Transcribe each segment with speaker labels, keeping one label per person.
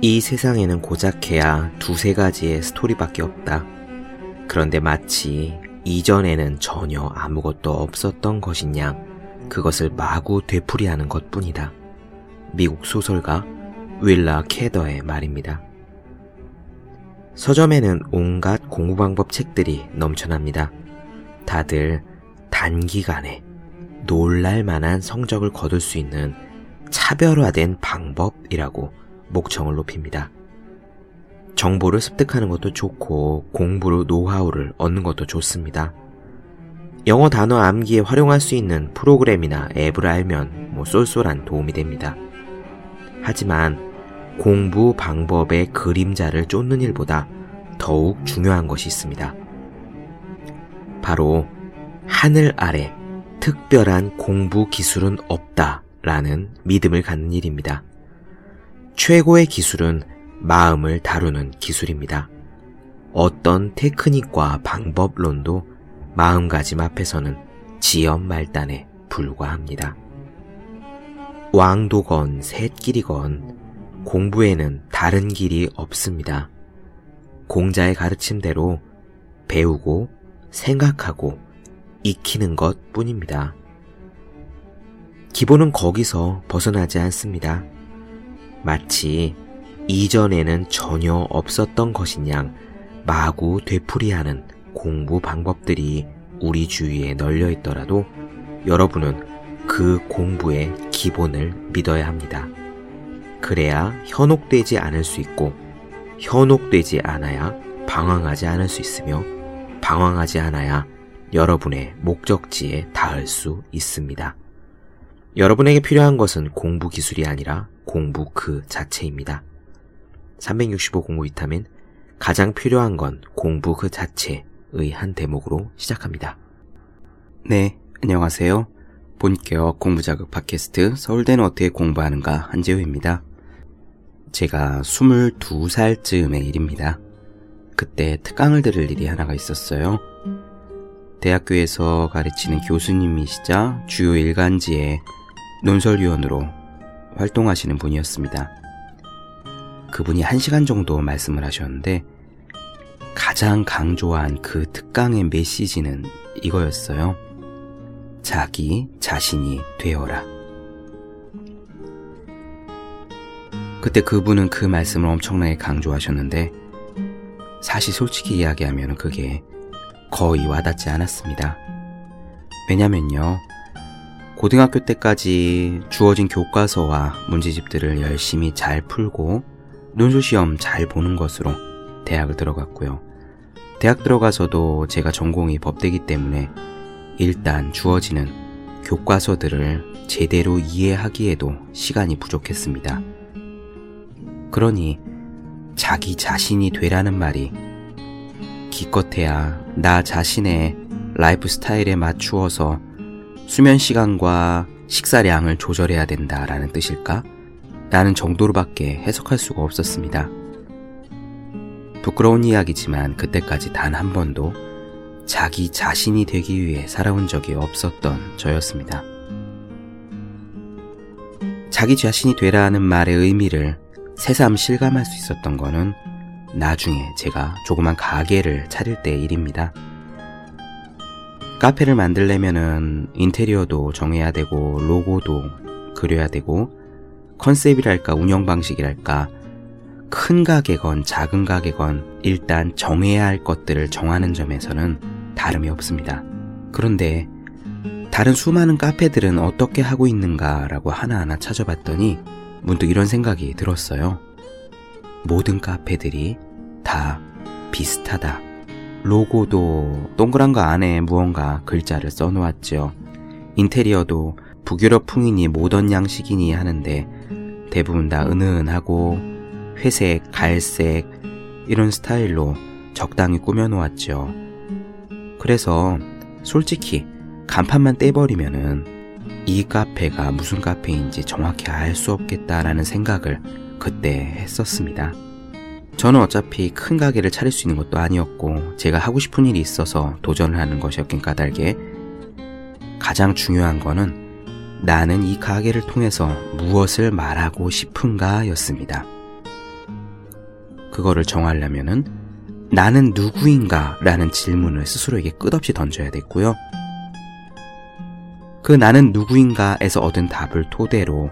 Speaker 1: 이 세상에는 고작해야 두세 가지의 스토리밖에 없다. 그런데 마치 이전에는 전혀 아무것도 없었던 것인양 그것을 마구 되풀이하는 것 뿐이다. 미국 소설가 윌라 캐더의 말입니다. 서점에는 온갖 공부 방법 책들이 넘쳐납니다. 다들 단기간에 놀랄 만한 성적을 거둘 수 있는 차별화된 방법이라고 목청을 높입니다. 정보를 습득하는 것도 좋고 공부로 노하우를 얻는 것도 좋습니다. 영어 단어 암기에 활용할 수 있는 프로그램이나 앱을 알면 뭐 쏠쏠한 도움이 됩니다. 하지만 공부 방법의 그림자를 쫓는 일보다 더욱 중요한 것이 있습니다. 바로 하늘 아래 특별한 공부 기술은 없다 라는 믿음을 갖는 일입니다. 최고의 기술은 마음을 다루는 기술입니다. 어떤 테크닉과 방법론도 마음가짐 앞에서는 지연 말단에 불과합니다. 왕도건 셋길이건 공부에는 다른 길이 없습니다. 공자의 가르침대로 배우고 생각하고 익히는 것 뿐입니다. 기본은 거기서 벗어나지 않습니다. 마치 이전에는 전혀 없었던 것인 양 마구 되풀이하는 공부 방법들이 우리 주위에 널려 있더라도 여러분은 그 공부의 기본을 믿어야 합니다. 그래야 현혹되지 않을 수 있고 현혹되지 않아야 방황하지 않을 수 있으며 방황하지 않아야 여러분의 목적지에 닿을 수 있습니다. 여러분에게 필요한 것은 공부 기술이 아니라 공부 그 자체입니다. 365 공부 비타민 가장 필요한 건 공부 그 자체의 한 대목으로 시작합니다.
Speaker 2: 네, 안녕하세요. 본격 공부 자극 팟캐스트 서울대는 어떻게 공부하는가 한재우입니다. 제가 22살쯤의 일입니다. 그때 특강을 들을 일이 하나가 있었어요. 대학교에서 가르치는 교수님이시자 주요 일간지의 논설위원으로 활동하시는 분이었습니다. 그분이 한 시간 정도 말씀을 하셨는데 가장 강조한 그 특강의 메시지는 이거였어요. 자기 자신이 되어라. 그때 그분은 그 말씀을 엄청나게 강조하셨는데 사실 솔직히 이야기하면 그게 거의 와닿지 않았습니다. 왜냐면요. 고등학교 때까지 주어진 교과서와 문제집들을 열심히 잘 풀고 논술시험 잘 보는 것으로 대학을 들어갔고요. 대학 들어가서도 제가 전공이 법대기 때문에 일단 주어지는 교과서들을 제대로 이해하기에도 시간이 부족했습니다. 그러니 자기 자신이 되라는 말이 기껏해야 나 자신의 라이프 스타일에 맞추어서 수면 시간과 식사량을 조절해야 된다라는 뜻일까? 라는 정도로밖에 해석할 수가 없었습니다. 부끄러운 이야기지만 그때까지 단 한 번도 자기 자신이 되기 위해 살아온 적이 없었던 저였습니다. 자기 자신이 되라는 말의 의미를 새삼 실감할 수 있었던 거는 나중에 제가 조그만 가게를 차릴 때 일입니다. 카페를 만들려면은 인테리어도 정해야 되고 로고도 그려야 되고 컨셉이랄까 운영 방식이랄까 큰 가게건 작은 가게건 일단 정해야 할 것들을 정하는 점에서는 다름이 없습니다. 그런데 다른 수많은 카페들은 어떻게 하고 있는가라고 하나하나 찾아봤더니 문득 이런 생각이 들었어요. 모든 카페들이 다 비슷하다. 로고도 동그란 거 안에 무언가 글자를 써놓았죠. 인테리어도 북유럽풍이니 모던 양식이니 하는데 대부분 다 은은하고 회색, 갈색 이런 스타일로 적당히 꾸며놓았죠. 그래서 솔직히 간판만 떼버리면은 이 카페가 무슨 카페인지 정확히 알 수 없겠다라는 생각을 그때 했었습니다. 저는 어차피 큰 가게를 차릴 수 있는 것도 아니었고 제가 하고 싶은 일이 있어서 도전을 하는 것이었긴 까닭에 가장 중요한 거는 나는 이 가게를 통해서 무엇을 말하고 싶은가 였습니다. 그거를 정하려면은 나는 누구인가 라는 질문을 스스로에게 끝없이 던져야 됐고요. 그 나는 누구인가에서 얻은 답을 토대로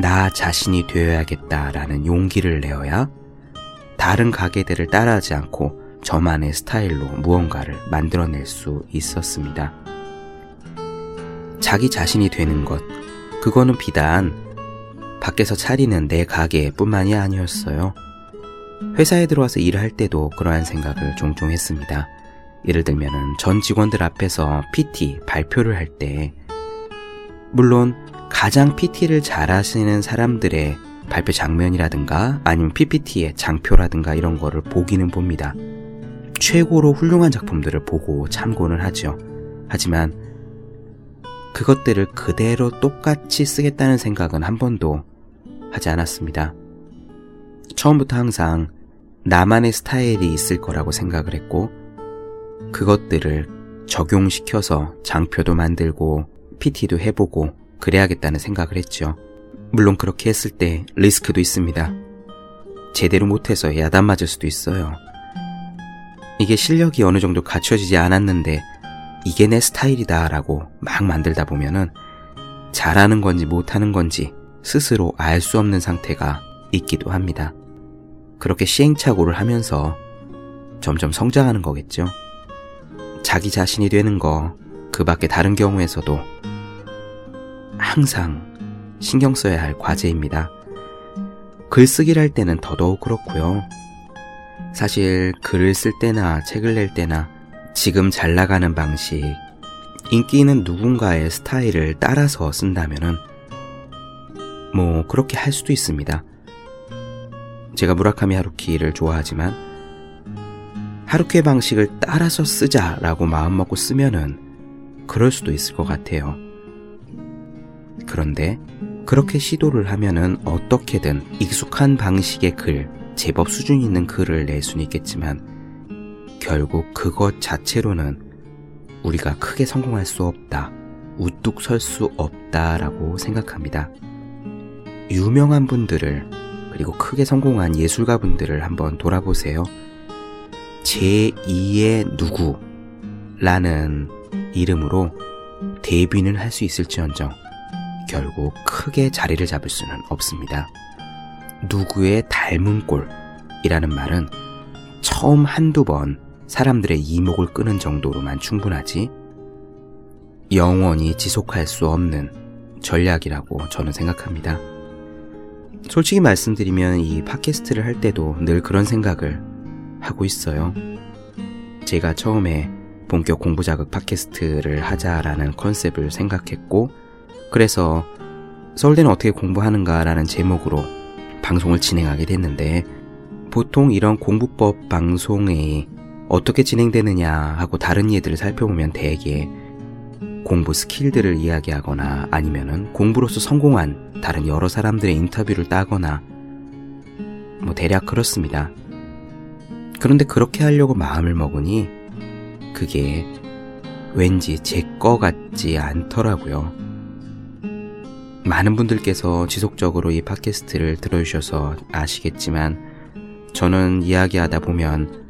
Speaker 2: 나 자신이 되어야겠다라는 용기를 내어야 다른 가게들을 따라하지 않고 저만의 스타일로 무언가를 만들어낼 수 있었습니다. 자기 자신이 되는 것, 그거는 비단 밖에서 차리는 내 가게 뿐만이 아니었어요. 회사에 들어와서 일을 할 때도 그러한 생각을 종종 했습니다. 예를 들면은 전 직원들 앞에서 PT 발표를 할 때, 물론 가장 PT를 잘하시는 사람들의 발표 장면이라든가 아니면 PPT의 장표라든가 이런 거를 보기는 봅니다. 최고로 훌륭한 작품들을 보고 참고는 하죠. 하지만 그것들을 그대로 똑같이 쓰겠다는 생각은 한 번도 하지 않았습니다. 처음부터 항상 나만의 스타일이 있을 거라고 생각을 했고, 그것들을 적용시켜서 장표도 만들고, PT도 해보고, 그래야겠다는 생각을 했죠. 물론 그렇게 했을 때 리스크도 있습니다. 제대로 못해서 야단 맞을 수도 있어요. 이게 실력이 어느 정도 갖춰지지 않았는데, 이게 내 스타일이다 라고 막 만들다 보면은 잘하는 건지 못하는 건지 스스로 알 수 없는 상태가 있기도 합니다. 그렇게 시행착오를 하면서 점점 성장하는 거겠죠. 자기 자신이 되는 거, 그 밖에 다른 경우에서도 항상 신경 써야 할 과제입니다. 글쓰기를 할 때는 더더욱 그렇고요. 사실 글을 쓸 때나 책을 낼 때나 지금 잘 나가는 방식, 인기 있는 누군가의 스타일을 따라서 쓴다면은 뭐 그렇게 할 수도 있습니다. 제가 무라카미 하루키를 좋아하지만 하루키의 방식을 따라서 쓰자라고 마음먹고 쓰면은 그럴 수도 있을 것 같아요. 그런데 그렇게 시도를 하면은 어떻게든 익숙한 방식의 글, 제법 수준 있는 글을 낼 수는 있겠지만 결국 그것 자체로는 우리가 크게 성공할 수 없다. 우뚝 설 수 없다라고 생각합니다. 유명한 분들을 그리고 크게 성공한 예술가 분들을 한번 돌아보세요. 제2의 누구라는 이름으로 데뷔는 할 수 있을지언정 결국 크게 자리를 잡을 수는 없습니다. 누구의 닮은 꼴이라는 말은 처음 한두 번 사람들의 이목을 끄는 정도로만 충분하지 영원히 지속할 수 없는 전략이라고 저는 생각합니다. 솔직히 말씀드리면 이 팟캐스트를 할 때도 늘 그런 생각을 하고 있어요. 제가 처음에 본격 공부 자극 팟캐스트를 하자라는 컨셉을 생각했고, 그래서 서울대는 어떻게 공부하는가라는 제목으로 방송을 진행하게 됐는데, 보통 이런 공부법 방송에 어떻게 진행되느냐 하고 다른 예들을 살펴보면 대개 공부 스킬들을 이야기하거나 아니면은 공부로서 성공한 다른 여러 사람들의 인터뷰를 따거나 뭐 대략 그렇습니다. 그런데 그렇게 하려고 마음을 먹으니 그게 왠지 제 거 같지 않더라고요. 많은 분들께서 지속적으로 이 팟캐스트를 들어주셔서 아시겠지만 저는 이야기하다 보면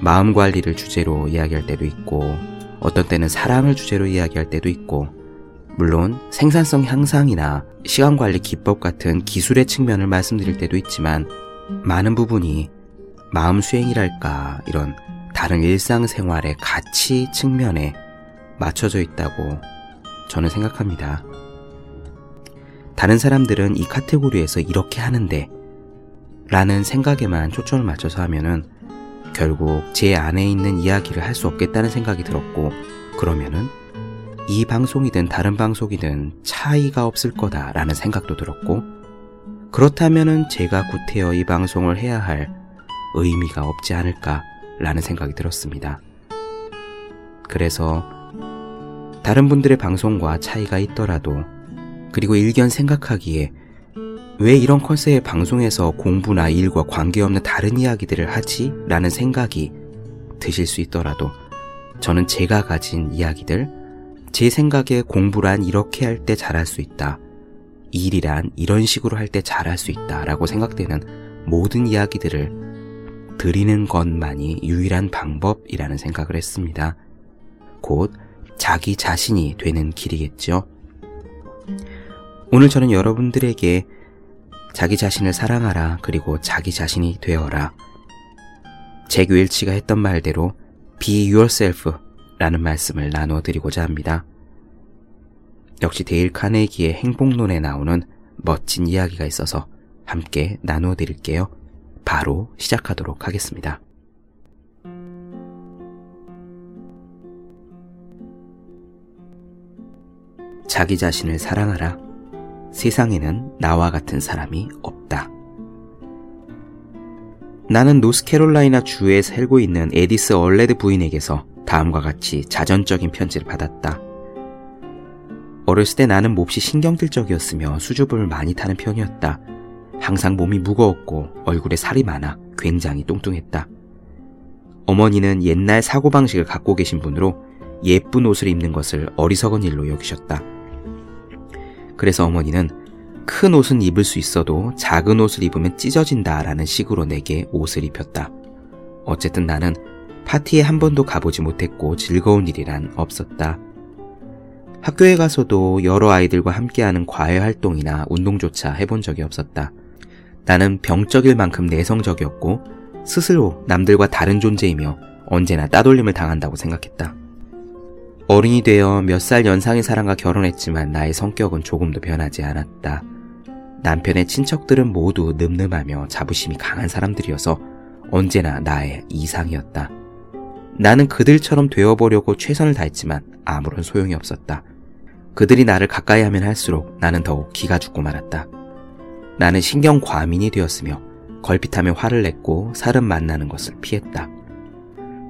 Speaker 2: 마음 관리를 주제로 이야기할 때도 있고 어떤 때는 사랑을 주제로 이야기할 때도 있고, 물론 생산성 향상이나 시간 관리 기법 같은 기술의 측면을 말씀드릴 때도 있지만, 많은 부분이 마음 수행이랄까 이런 다른 일상생활의 가치 측면에 맞춰져 있다고 저는 생각합니다. 다른 사람들은 이 카테고리에서 이렇게 하는데 라는 생각에만 초점을 맞춰서 하면은 결국 제 안에 있는 이야기를 할 수 없겠다는 생각이 들었고, 그러면은 이 방송이든 다른 방송이든 차이가 없을 거다라는 생각도 들었고, 그렇다면은 제가 구태여 이 방송을 해야 할 의미가 없지 않을까라는 생각이 들었습니다. 그래서 다른 분들의 방송과 차이가 있더라도, 그리고 일견 생각하기에 왜 이런 컨셉의 방송에서 공부나 일과 관계없는 다른 이야기들을 하지? 라는 생각이 드실 수 있더라도 저는 제가 가진 이야기들, 제 생각에 공부란 이렇게 할 때 잘할 수 있다. 일이란 이런 식으로 할 때 잘할 수 있다. 라고 생각되는 모든 이야기들을 드리는 것만이 유일한 방법이라는 생각을 했습니다. 곧 자기 자신이 되는 길이겠죠. 오늘 저는 여러분들에게 자기 자신을 사랑하라 그리고 자기 자신이 되어라. 잭 윌치가 했던 말대로 be yourself 라는 말씀을 나누어 드리고자 합니다. 역시 데일 카네기의 행복론에 나오는 멋진 이야기가 있어서 함께 나누어 드릴게요. 바로 시작하도록 하겠습니다. 자기 자신을 사랑하라. 세상에는 나와 같은 사람이 없다. 나는 노스캐롤라이나 주에 살고 있는 에디스 얼레드 부인에게서 다음과 같이 자전적인 편지를 받았다. 어렸을 때 나는 몹시 신경질 적이었으며 수줍음을 많이 타는 편이었다. 항상 몸이 무거웠고 얼굴에 살이 많아 굉장히 뚱뚱했다. 어머니는 옛날 사고방식을 갖고 계신 분으로 예쁜 옷을 입는 것을 어리석은 일로 여기셨다. 그래서 어머니는 큰 옷은 입을 수 있어도 작은 옷을 입으면 찢어진다 라는 식으로 내게 옷을 입혔다. 어쨌든 나는 파티에 한 번도 가보지 못했고 즐거운 일이란 없었다. 학교에 가서도 여러 아이들과 함께하는 과외 활동이나 운동조차 해본 적이 없었다. 나는 병적일 만큼 내성적이었고 스스로 남들과 다른 존재이며 언제나 따돌림을 당한다고 생각했다. 어른이 되어 몇 살 연상의 사람과 결혼했지만 나의 성격은 조금도 변하지 않았다. 남편의 친척들은 모두 늠름하며 자부심이 강한 사람들이어서 언제나 나의 이상이었다. 나는 그들처럼 되어보려고 최선을 다했지만 아무런 소용이 없었다. 그들이 나를 가까이 하면 할수록 나는 더욱 기가 죽고 말았다. 나는 신경 과민이 되었으며 걸핏하며 화를 냈고 사람 만나는 것을 피했다.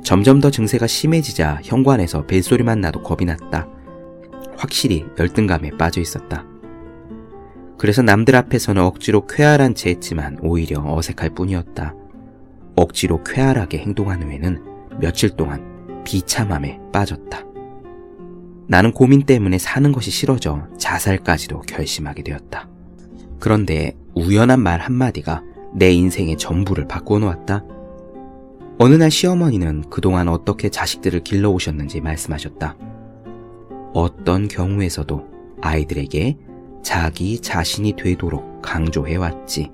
Speaker 2: 점점 더 증세가 심해지자 현관에서 벨소리만 나도 겁이 났다. 확실히 열등감에 빠져 있었다. 그래서 남들 앞에서는 억지로 쾌활한 채 했지만 오히려 어색할 뿐이었다. 억지로 쾌활하게 행동한 후에는 며칠 동안 비참함에 빠졌다. 나는 고민 때문에 사는 것이 싫어져 자살까지도 결심하게 되었다. 그런데 우연한 말 한마디가 내 인생의 전부를 바꿔놓았다. 어느 날 시어머니는 그동안 어떻게 자식들을 길러오셨는지 말씀하셨다. 어떤 경우에서도 아이들에게 자기 자신이 되도록 강조해왔지.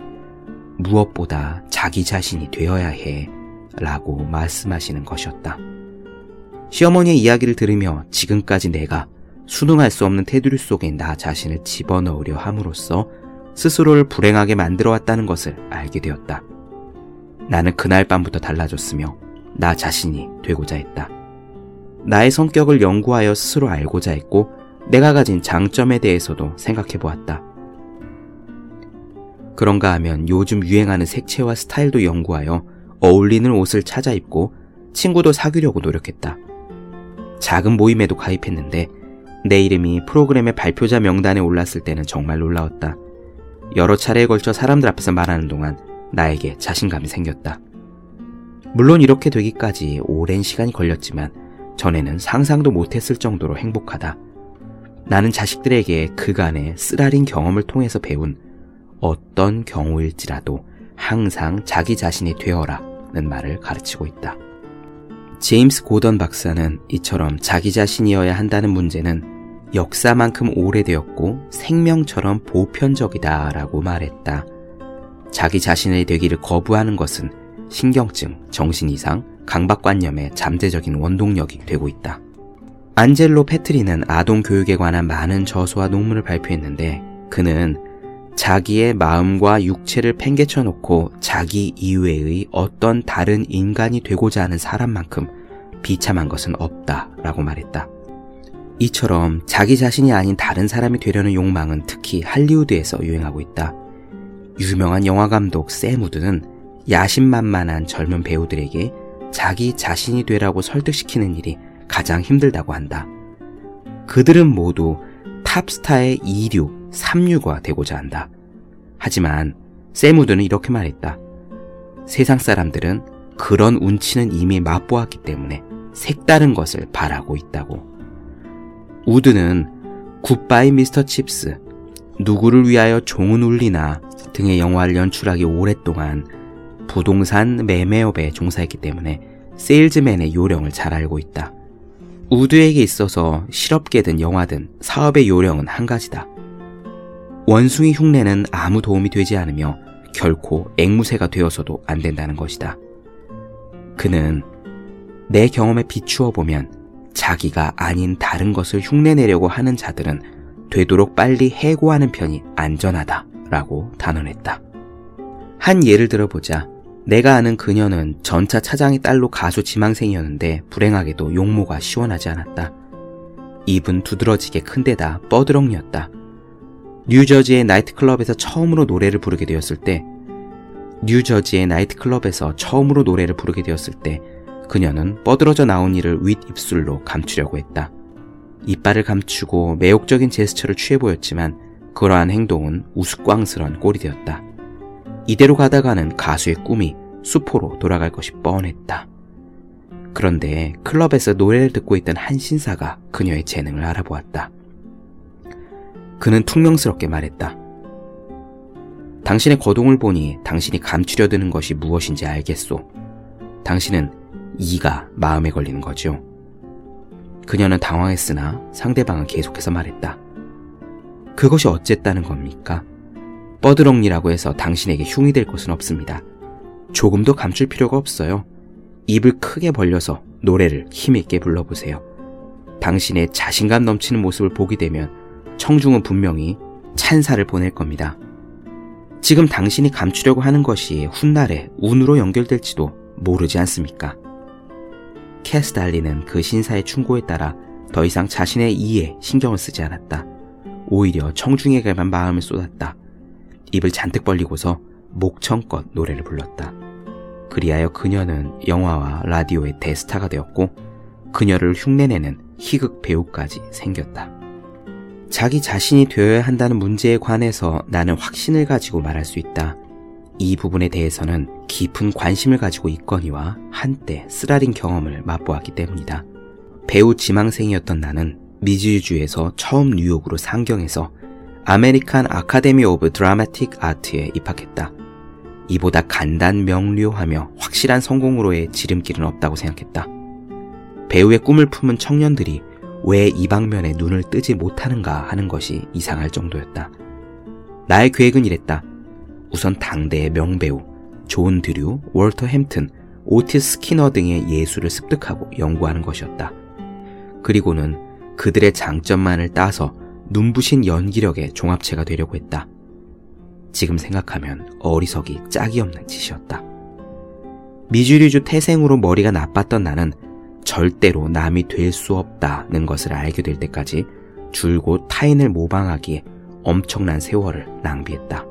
Speaker 2: 무엇보다 자기 자신이 되어야 해. 라고 말씀하시는 것이었다. 시어머니의 이야기를 들으며 지금까지 내가 수능할 수 없는 테두리 속에 나 자신을 집어넣으려 함으로써 스스로를 불행하게 만들어 왔다는 것을 알게 되었다. 나는 그날 밤부터 달라졌으며 나 자신이 되고자 했다. 나의 성격을 연구하여 스스로 알고자 했고 내가 가진 장점에 대해서도 생각해 보았다. 그런가 하면 요즘 유행하는 색채와 스타일도 연구하여 어울리는 옷을 찾아 입고 친구도 사귀려고 노력했다. 작은 모임에도 가입했는데 내 이름이 프로그램의 발표자 명단에 올랐을 때는 정말 놀라웠다. 여러 차례에 걸쳐 사람들 앞에서 말하는 동안 나에게 자신감이 생겼다. 물론 이렇게 되기까지 오랜 시간이 걸렸지만 전에는 상상도 못했을 정도로 행복하다. 나는 자식들에게 그간의 쓰라린 경험을 통해서 배운 어떤 경우일지라도 항상 자기 자신이 되어라 는 말을 가르치고 있다. 제임스 고던 박사는 이처럼 자기 자신이어야 한다는 문제는 역사만큼 오래되었고 생명처럼 보편적이다 라고 말했다. 자기 자신의 되기를 거부하는 것은 신경증, 정신 이상, 강박관념의 잠재적인 원동력이 되고 있다. 안젤로 페트리는 아동 교육에 관한 많은 저서와 논문을 발표했는데 그는 자기의 마음과 육체를 팽개쳐 놓고 자기 이외의 어떤 다른 인간이 되고자 하는 사람만큼 비참한 것은 없다 라고 말했다. 이처럼 자기 자신이 아닌 다른 사람이 되려는 욕망은 특히 할리우드에서 유행하고 있다. 유명한 영화감독 세무드는 야심만만한 젊은 배우들에게 자기 자신이 되라고 설득시키는 일이 가장 힘들다고 한다. 그들은 모두 탑스타의 2류, 3류가 되고자 한다. 하지만 샘 우드는 이렇게 말했다. 세상 사람들은 그런 운치는 이미 맛보았기 때문에 색다른 것을 바라고 있다고. 우드는 Goodbye Mr. Chips, 누구를 위하여 종은 울리나 등의 영화를 연출하기 오랫동안 부동산 매매업에 종사했기 때문에 세일즈맨의 요령을 잘 알고 있다. 우드에게 있어서 실업계든 영화든 사업의 요령은 한 가지다. 원숭이 흉내는 아무 도움이 되지 않으며 결코 앵무새가 되어서도 안 된다는 것이다. 그는 내 경험에 비추어 보면 자기가 아닌 다른 것을 흉내내려고 하는 자들은 되도록 빨리 해고하는 편이 안전하다 라고 단언했다. 한 예를 들어보자. 내가 아는 그녀는 전차 차장의 딸로 가수 지망생이었는데 불행하게도 용모가 시원하지 않았다. 입은 두드러지게 큰 데다 뻐드렁이었다. 뉴저지의 나이트클럽에서 처음으로 노래를 부르게 되었을 때, 뉴저지의 나이트클럽에서 처음으로 노래를 부르게 되었을 때, 그녀는 뻐드러져 나온 이를 윗입술로 감추려고 했다. 이빨을 감추고 매혹적인 제스처를 취해 보였지만, 그러한 행동은 우스꽝스런 꼴이 되었다. 이대로 가다가는 가수의 꿈이 수포로 돌아갈 것이 뻔했다. 그런데 클럽에서 노래를 듣고 있던 한 신사가 그녀의 재능을 알아보았다. 그는 퉁명스럽게 말했다. 당신의 거동을 보니 당신이 감추려 드는 것이 무엇인지 알겠소. 당신은 이가 마음에 걸리는 거죠. 그녀는 당황했으나 상대방은 계속해서 말했다. 그것이 어쨌다는 겁니까? 뻐드렁니라고 해서 당신에게 흉이 될 것은 없습니다. 조금도 감출 필요가 없어요. 입을 크게 벌려서 노래를 힘있게 불러보세요. 당신의 자신감 넘치는 모습을 보게 되면 청중은 분명히 찬사를 보낼 겁니다. 지금 당신이 감추려고 하는 것이 훗날에 운으로 연결될지도 모르지 않습니까? 캐스달리는 그 신사의 충고에 따라 더 이상 자신의 이에 신경을 쓰지 않았다. 오히려 청중에게만 마음을 쏟았다. 입을 잔뜩 벌리고서 목청껏 노래를 불렀다. 그리하여 그녀는 영화와 라디오의 대스타가 되었고 그녀를 흉내내는 희극 배우까지 생겼다. 자기 자신이 되어야 한다는 문제에 관해서 나는 확신을 가지고 말할 수 있다. 이 부분에 대해서는 깊은 관심을 가지고 있거니와 한때 쓰라린 경험을 맛보았기 때문이다. 배우 지망생이었던 나는 미주리주에서 처음 뉴욕으로 상경해서 American Academy of Dramatic Art에 입학했다. 이보다 간단 명료하며 확실한 성공으로의 지름길은 없다고 생각했다. 배우의 꿈을 품은 청년들이 왜 이 방면에 눈을 뜨지 못하는가 하는 것이 이상할 정도였다. 나의 계획은 이랬다. 우선 당대의 명배우, 존 드류, 월터 햄던, 오티스 스키너 등의 예술을 습득하고 연구하는 것이었다. 그리고는 그들의 장점만을 따서 눈부신 연기력의 종합체가 되려고 했다. 지금 생각하면 어리석이 짝이 없는 짓이었다. 미주리주 태생으로 머리가 나빴던 나는 절대로 남이 될 수 없다는 것을 알게 될 때까지 줄곧 타인을 모방하기에 엄청난 세월을 낭비했다.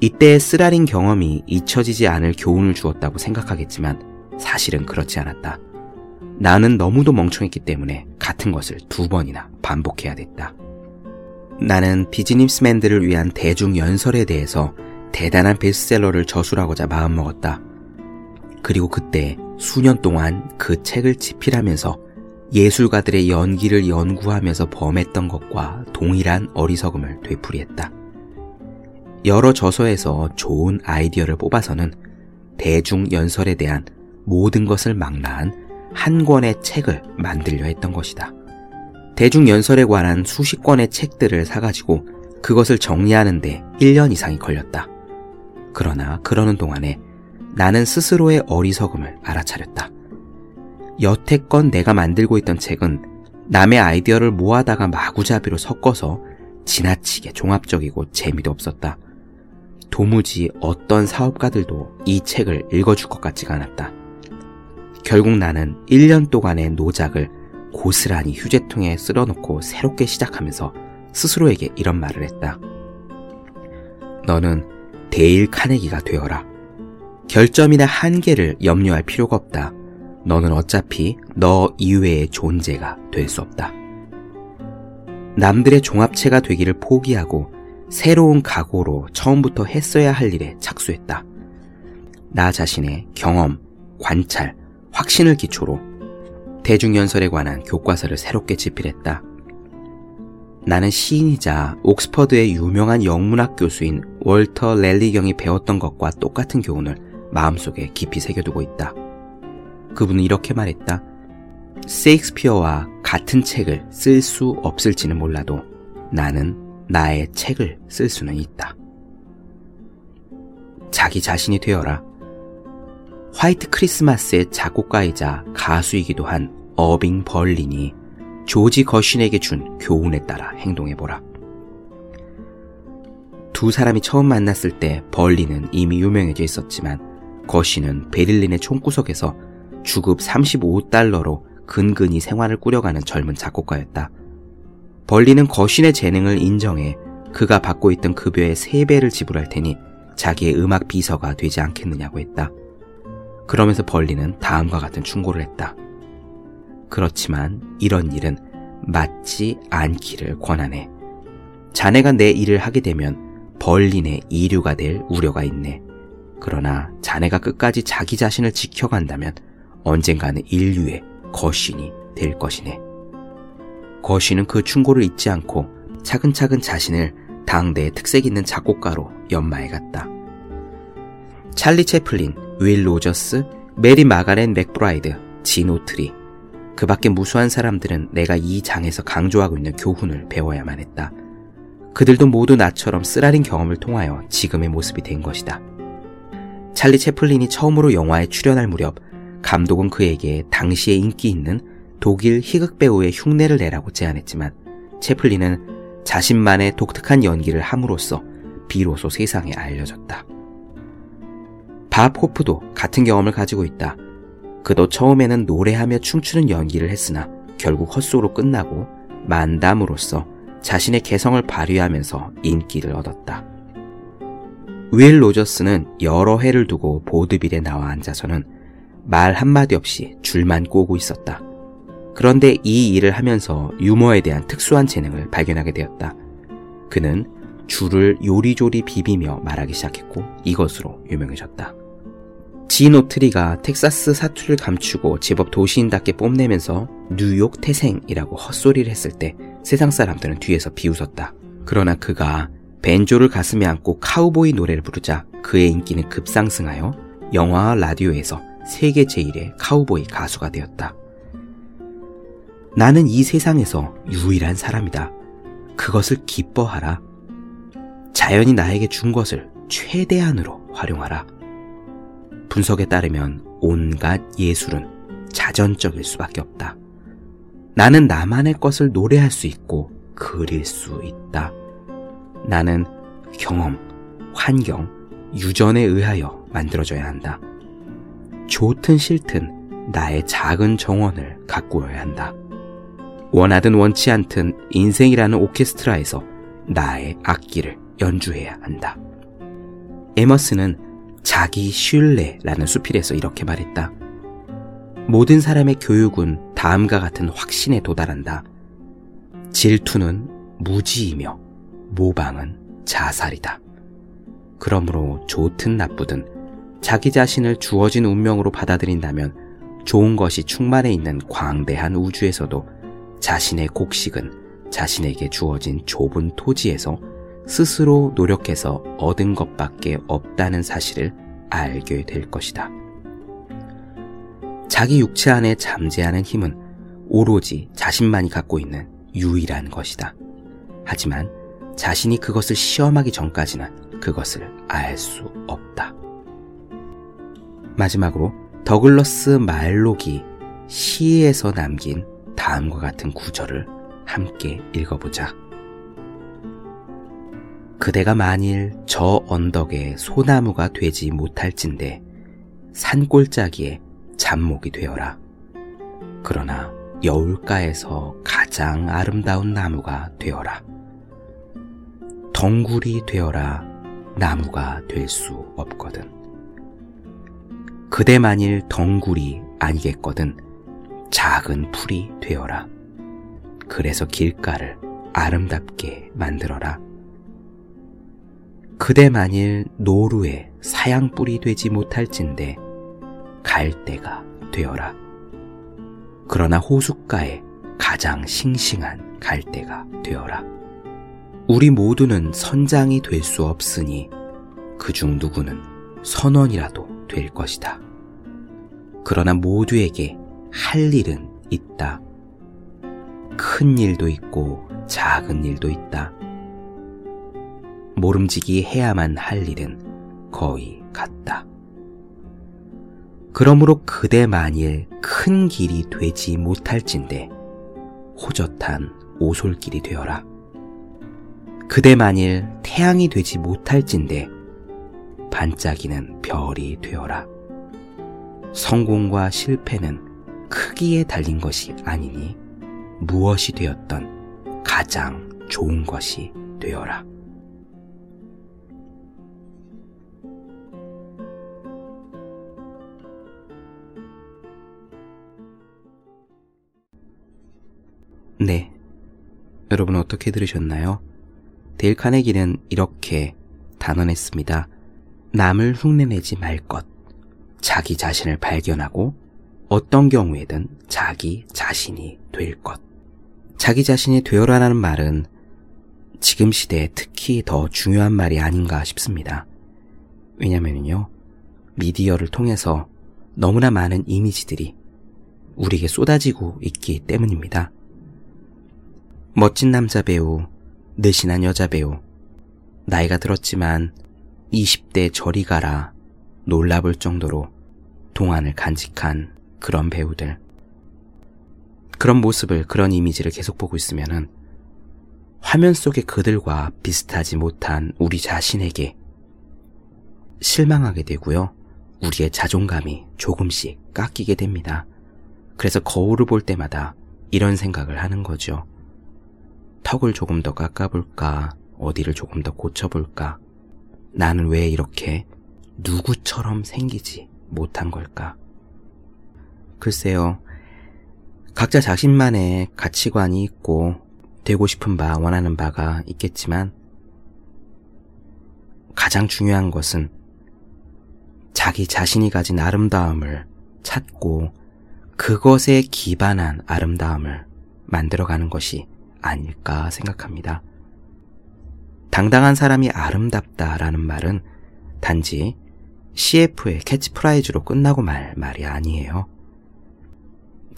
Speaker 2: 이때의 쓰라린 경험이 잊혀지지 않을 교훈을 주었다고 생각하겠지만 사실은 그렇지 않았다. 나는 너무도 멍청했기 때문에 같은 것을 두 번이나 반복해야 됐다. 나는 비즈니스맨들을 위한 대중 연설에 대해서 대단한 베스트셀러를 저술하고자 마음먹었다. 그리고 그때 수년 동안 그 책을 집필하면서 예술가들의 연기를 연구하면서 범했던 것과 동일한 어리석음을 되풀이했다. 여러 저서에서 좋은 아이디어를 뽑아서는 대중 연설에 대한 모든 것을 망라한 한 권의 책을 만들려 했던 것이다. 대중 연설에 관한 수십 권의 책들을 사가지고 그것을 정리하는데 1년 이상이 걸렸다. 그러나 그러는 동안에 나는 스스로의 어리석음을 알아차렸다. 여태껏 내가 만들고 있던 책은 남의 아이디어를 모아다가 마구잡이로 섞어서 지나치게 종합적이고 재미도 없었다. 도무지 어떤 사업가들도 이 책을 읽어줄 것 같지가 않았다. 결국 나는 1년 동안의 노작을 고스란히 휴재통에 쓸어놓고 새롭게 시작하면서 스스로에게 이런 말을 했다. 너는 데일 카네기가 되어라. 결점이나 한계를 염려할 필요가 없다. 너는 어차피 너 이외의 존재가 될 수 없다. 남들의 종합체가 되기를 포기하고 새로운 각오로 처음부터 했어야 할 일에 착수했다. 나 자신의 경험, 관찰, 확신을 기초로 대중연설에 관한 교과서를 새롭게 집필했다. 나는 시인이자 옥스퍼드의 유명한 영문학 교수인 월터 렐리경이 배웠던 것과 똑같은 교훈을 마음속에 깊이 새겨두고 있다. 그분은 이렇게 말했다. 세익스피어와 같은 책을 쓸 수 없을지는 몰라도 나는 나의 책을 쓸 수는 있다. 자기 자신이 되어라. 화이트 크리스마스의 작곡가이자 가수이기도 한 어빙 벌린이 조지 거신에게 준 교훈에 따라 행동해보라. 두 사람이 처음 만났을 때 벌린은 이미 유명해져 있었지만 거신은 베를린의 총구석에서 주급 35달러로 근근히 생활을 꾸려가는 젊은 작곡가였다. 벌린은 거신의 재능을 인정해 그가 받고 있던 급여의 3배를 지불할 테니 자기의 음악 비서가 되지 않겠느냐고 했다. 그러면서 벌린은 다음과 같은 충고를 했다. 그렇지만 이런 일은 맞지 않기를 권하네. 자네가 내 일을 하게 되면 벌린의 이류가 될 우려가 있네. 그러나 자네가 끝까지 자기 자신을 지켜간다면 언젠가는 일류의 거슈윈이 될 것이네. 거슈윈은 그 충고를 잊지 않고 차근차근 자신을 당대의 특색 있는 작곡가로 연마해 갔다. 찰리 채플린, 윌 로저스, 메리 마가렌 맥브라이드, 진 오트리, 그 밖에 무수한 사람들은 내가 이 장에서 강조하고 있는 교훈을 배워야만 했다. 그들도 모두 나처럼 쓰라린 경험을 통하여 지금의 모습이 된 것이다. 찰리 채플린이 처음으로 영화에 출연할 무렵 감독은 그에게 당시에 인기 있는 독일 희극 배우의 흉내를 내라고 제안했지만 채플린은 자신만의 독특한 연기를 함으로써 비로소 세상에 알려졌다. 밥 호프도 같은 경험을 가지고 있다. 그도 처음에는 노래하며 춤추는 연기를 했으나 결국 헛소로 끝나고 만담으로써 자신의 개성을 발휘하면서 인기를 얻었다. 윌 로저스는 여러 해를 두고 보드빌에 나와 앉아서는 말 한마디 없이 줄만 꼬고 있었다. 그런데 이 일을 하면서 유머에 대한 특수한 재능을 발견하게 되었다. 그는 줄을 요리조리 비비며 말하기 시작했고 이것으로 유명해졌다. 지노트리가 텍사스 사투를 감추고 제법 도시인답게 뽐내면서 뉴욕 태생이라고 헛소리를 했을 때 세상 사람들은 뒤에서 비웃었다. 그러나 그가 벤조를 가슴에 안고 카우보이 노래를 부르자 그의 인기는 급상승하여 영화와 라디오에서 세계 제1의 카우보이 가수가 되었다. 나는 이 세상에서 유일한 사람이다. 그것을 기뻐하라. 자연이 나에게 준 것을 최대한으로 활용하라. 분석에 따르면 온갖 예술은 자전적일 수밖에 없다. 나는 나만의 것을 노래할 수 있고 그릴 수 있다. 나는 경험, 환경, 유전에 의하여 만들어져야 한다. 좋든 싫든 나의 작은 정원을 가꾸어야 한다. 원하든 원치 않든 인생이라는 오케스트라에서 나의 악기를 연주해야 한다. 에머스는 자기 슐레라는 수필에서 이렇게 말했다. 모든 사람의 교육은 다음과 같은 확신에 도달한다. 질투는 무지이며 모방은 자살이다. 그러므로 좋든 나쁘든 자기 자신을 주어진 운명으로 받아들인다면 좋은 것이 충만해 있는 광대한 우주에서도 자신의 곡식은 자신에게 주어진 좁은 토지에서 스스로 노력해서 얻은 것밖에 없다는 사실을 알게 될 것이다. 자기 육체 안에 잠재하는 힘은 오로지 자신만이 갖고 있는 유일한 것이다. 하지만 자신이 그것을 시험하기 전까지는 그것을 알 수 없다. 마지막으로 더글러스 말록이 시에서 남긴 다음과 같은 구절을 함께 읽어보자. 그대가 만일 저 언덕에 소나무가 되지 못할진대 산골짜기에 잡목이 되어라. 그러나 여울가에서 가장 아름다운 나무가 되어라. 덩굴이 되어라 나무가 될 수 없거든. 그대 만일 덩굴이 아니겠거든 작은 풀이 되어라. 그래서 길가를 아름답게 만들어라. 그대 만일 노루에 사양뿔이 되지 못할진대 갈대가 되어라. 그러나 호숫가에 가장 싱싱한 갈대가 되어라. 우리 모두는 선장이 될 수 없으니 그중 누구는 선원이라도 될 것이다. 그러나 모두에게 할 일은 있다. 큰 일도 있고 작은 일도 있다. 모름지기 해야만 할 일은 거의 같다. 그러므로 그대 만일 큰 길이 되지 못할진대 호젓한 오솔길이 되어라. 그대 만일 태양이 되지 못할진대 반짝이는 별이 되어라. 성공과 실패는 크기에 달린 것이 아니니 무엇이 되었던 가장 좋은 것이 되어라. 네. 여러분 어떻게 들으셨나요? 데일 카네기는 이렇게 단언했습니다. 남을 흉내내지 말 것. 자기 자신을 발견하고 어떤 경우에든 자기 자신이 될 것. 자기 자신이 되어라라는 말은 지금 시대에 특히 더 중요한 말이 아닌가 싶습니다. 왜냐면요. 미디어를 통해서 너무나 많은 이미지들이 우리에게 쏟아지고 있기 때문입니다. 멋진 남자 배우, 내신한 여자 배우, 나이가 들었지만 20대 저리 가라 놀라볼 정도로 동안을 간직한 그런 배우들. 그런 모습을, 그런 이미지를 계속 보고 있으면은 화면 속의 그들과 비슷하지 못한 우리 자신에게 실망하게 되고요. 우리의 자존감이 조금씩 깎이게 됩니다. 그래서 거울을 볼 때마다 이런 생각을 하는 거죠. 턱을 조금 더 깎아볼까? 어디를 조금 더 고쳐볼까? 나는 왜 이렇게 누구처럼 생기지 못한 걸까? 글쎄요. 각자 자신만의 가치관이 있고 되고 싶은 바, 원하는 바가 있겠지만 가장 중요한 것은 자기 자신이 가진 아름다움을 찾고 그것에 기반한 아름다움을 만들어가는 것이 아닐까 생각합니다. 당당한 사람이 아름답다라는 말은 단지 CF의 캐치프레이즈로 끝나고 말 말이 아니에요.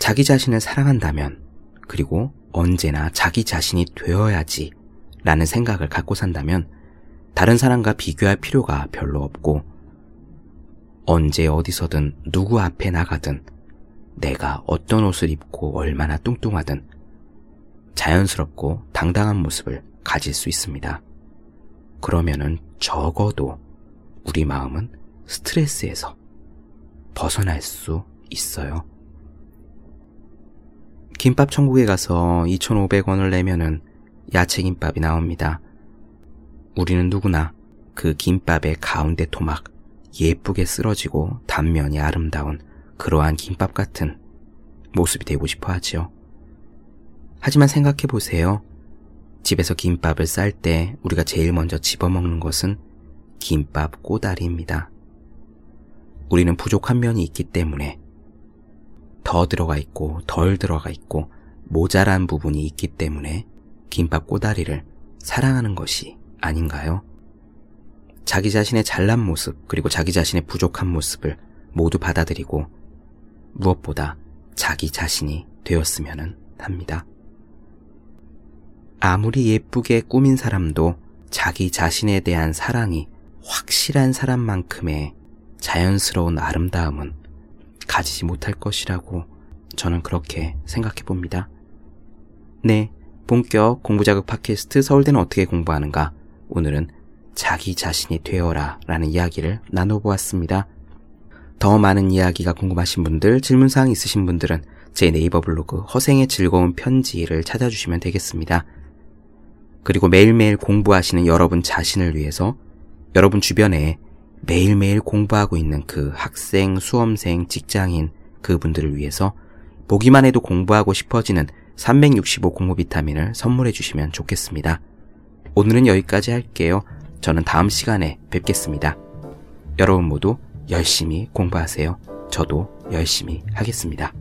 Speaker 2: 자기 자신을 사랑한다면, 그리고 언제나 자기 자신이 되어야지 라는 생각을 갖고 산다면 다른 사람과 비교할 필요가 별로 없고 언제 어디서든 누구 앞에 나가든 내가 어떤 옷을 입고 얼마나 뚱뚱하든 자연스럽고 당당한 모습을 가질 수 있습니다. 그러면은 적어도 우리 마음은 스트레스에서 벗어날 수 있어요. 김밥 천국에 가서 2,500원을 내면은 야채 김밥이 나옵니다. 우리는 누구나 그 김밥의 가운데 토막 예쁘게 쓰러지고 단면이 아름다운 그러한 김밥 같은 모습이 되고 싶어 하지요. 하지만 생각해 보세요. 집에서 김밥을 쌀 때 우리가 제일 먼저 집어먹는 것은 김밥 꼬다리입니다. 우리는 부족한 면이 있기 때문에 더 들어가 있고 덜 들어가 있고 모자란 부분이 있기 때문에 김밥 꼬다리를 사랑하는 것이 아닌가요? 자기 자신의 잘난 모습 그리고 자기 자신의 부족한 모습을 모두 받아들이고 무엇보다 자기 자신이 되었으면 합니다. 아무리 예쁘게 꾸민 사람도 자기 자신에 대한 사랑이 확실한 사람만큼의 자연스러운 아름다움은 가지지 못할 것이라고 저는 그렇게 생각해 봅니다. 네, 본격 공부자극 팟캐스트 서울대는 어떻게 공부하는가? 오늘은 자기 자신이 되어라 라는 이야기를 나눠보았습니다. 더 많은 이야기가 궁금하신 분들, 질문사항 있으신 분들은 제 네이버 블로그 허생의 즐거운 편지를 찾아주시면 되겠습니다. 그리고 매일매일 공부하시는 여러분 자신을 위해서 여러분 주변에 매일매일 공부하고 있는 그 학생, 수험생, 직장인 그분들을 위해서 보기만 해도 공부하고 싶어지는 365 공부 비타민을 선물해 주시면 좋겠습니다. 오늘은 여기까지 할게요. 저는 다음 시간에 뵙겠습니다. 여러분 모두 열심히 공부하세요. 저도 열심히 하겠습니다.